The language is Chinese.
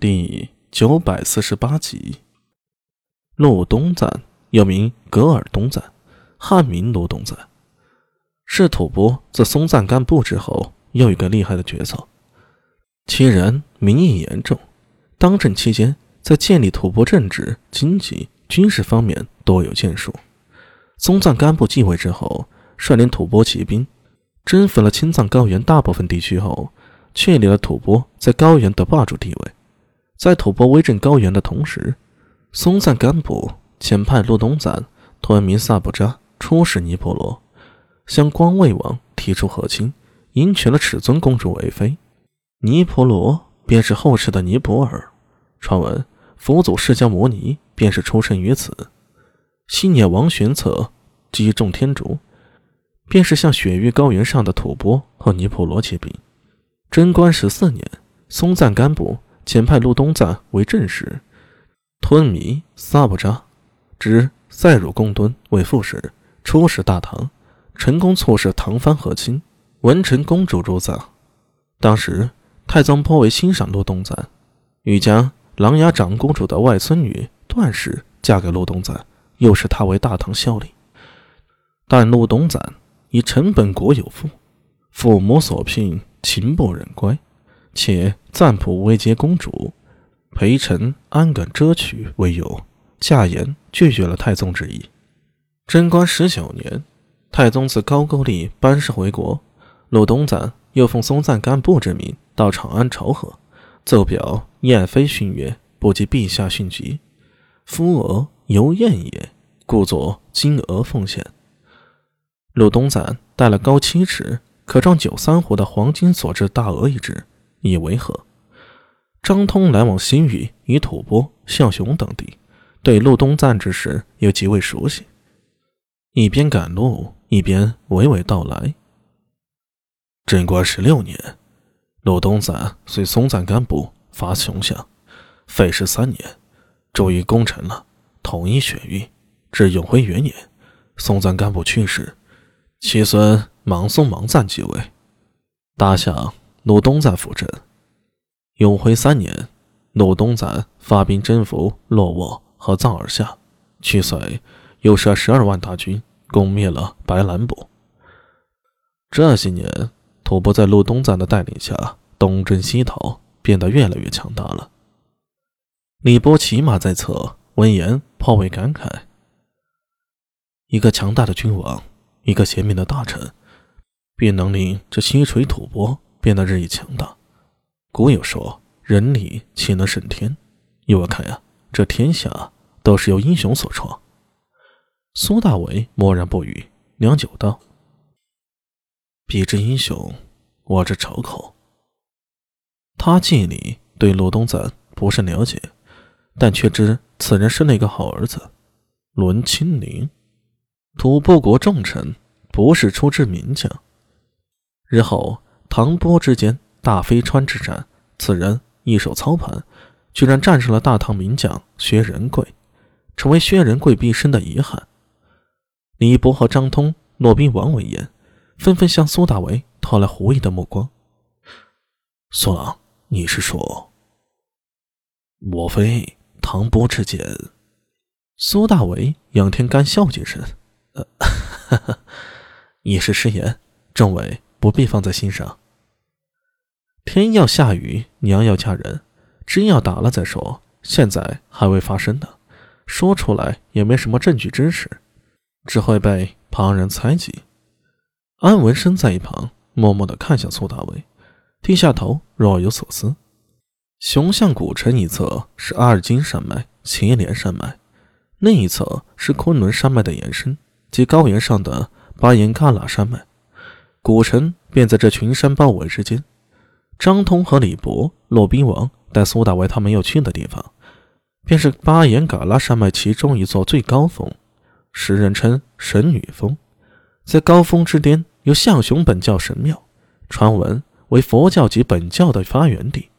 第九百四十八集，禄东赞又名格尔东赞，汉名禄东赞，是吐蕃自松赞干布之后又一个厉害的角色。其人名义严重，当政期间在建立吐蕃政治、经济、军事方面多有建树。松赞干布继位之后，率领吐蕃骑兵征服了青藏高原大部分地区后，确立了吐蕃在高原的霸主地位。在吐蕃威震高原的同时，松赞干布遣派禄东赞吞明萨布扎出使尼泊罗，向光卫王提出和亲，迎娶了尺尊公主为妃。尼泊罗便是后世的尼泊尔，传闻佛祖释迦牟尼便是出生于此。西涅王玄策击中天竺，便是向雪域高原上的吐蕃和尼泊罗结兵。贞观十四年，松赞干布。遣派陆东赞为正使，吞弥萨布扎之塞汝贡敦为副使，出使大唐，成功促使唐蕃和亲。文成公主入藏，当时太宗颇为欣赏陆东赞，欲将琅琊长公主的外孙女段氏嫁给陆东赞，又使他为大唐孝力。但陆东赞以臣本国有父，父母所聘，情不忍归。且赞普未接公主，陪臣安敢遮取为由，驾言拒绝了太宗之意。贞观十九年，太宗自高句丽班师回国，禄东赞又奉松赞干布之名到长安朝贺，奏表燕妃训曰：“不及陛下训疾，夫娥犹燕也，故作金娥奉献。”禄东赞带了高七尺、可装九三壶的黄金所制大鹅一只。以为和，张通来往新域与吐蕃、象雄等地，对禄东赞之事又极为熟悉，一边赶路，一边娓娓道来。贞观十六年，禄东赞随松赞干布伐雄象，费时三年，终于攻城了，统一雪域。至永徽元年，松赞干布去世，其孙芒松芒赞继位，大相。鲁东赞辅政，永徽三年，鲁东赞发兵征服洛沃和藏尔夏，去岁又率十二万大军攻灭了白兰部。这些年，吐蕃在鲁东赞的带领下东征西讨，变得越来越强大了。李波骑马在侧，闻言颇为感慨：一个强大的君王，一个贤明的大臣，便能令这西陲吐蕃。变得日益强大。古有说：“人力岂能胜天？”依我看呀，这天下都是由英雄所创。苏大伟默然不语，良久道：“比之英雄，我之仇口。”他记里对陆东赞不甚了解，但却知此人生了一个好儿子，伦清林，吐蕃国重臣，不是出之名将。日后。唐波之间大飞川之战，此人一手操盘，居然战胜了大唐名将薛仁贵，成为薛仁贵毕生的遗憾。李博和张通、骆宾王闻言，纷纷向苏大为投来狐疑的目光。苏郎，你是说，莫非唐波之间？苏大为仰天干笑几声，呃，哈哈，一时失言，政委。不必放在心上。天要下雨，娘要嫁人，真要打了再说。现在还未发生呢，说出来也没什么证据支持，只会被旁人猜忌。安文生在一旁默默地看向苏大伟，低下头若有所思。雄象古城一侧是阿尔金山脉、祁连山脉，另一侧是昆仑山脉的延伸及高原上的巴颜喀拉山脉。古城便在这群山包围之间。张通和李博、骆宾王带苏大为他们要去的地方，便是巴颜嘎拉山脉其中一座最高峰，时人称神女峰。在高峰之巅有象雄本教神庙，传闻为佛教及本教的发源地。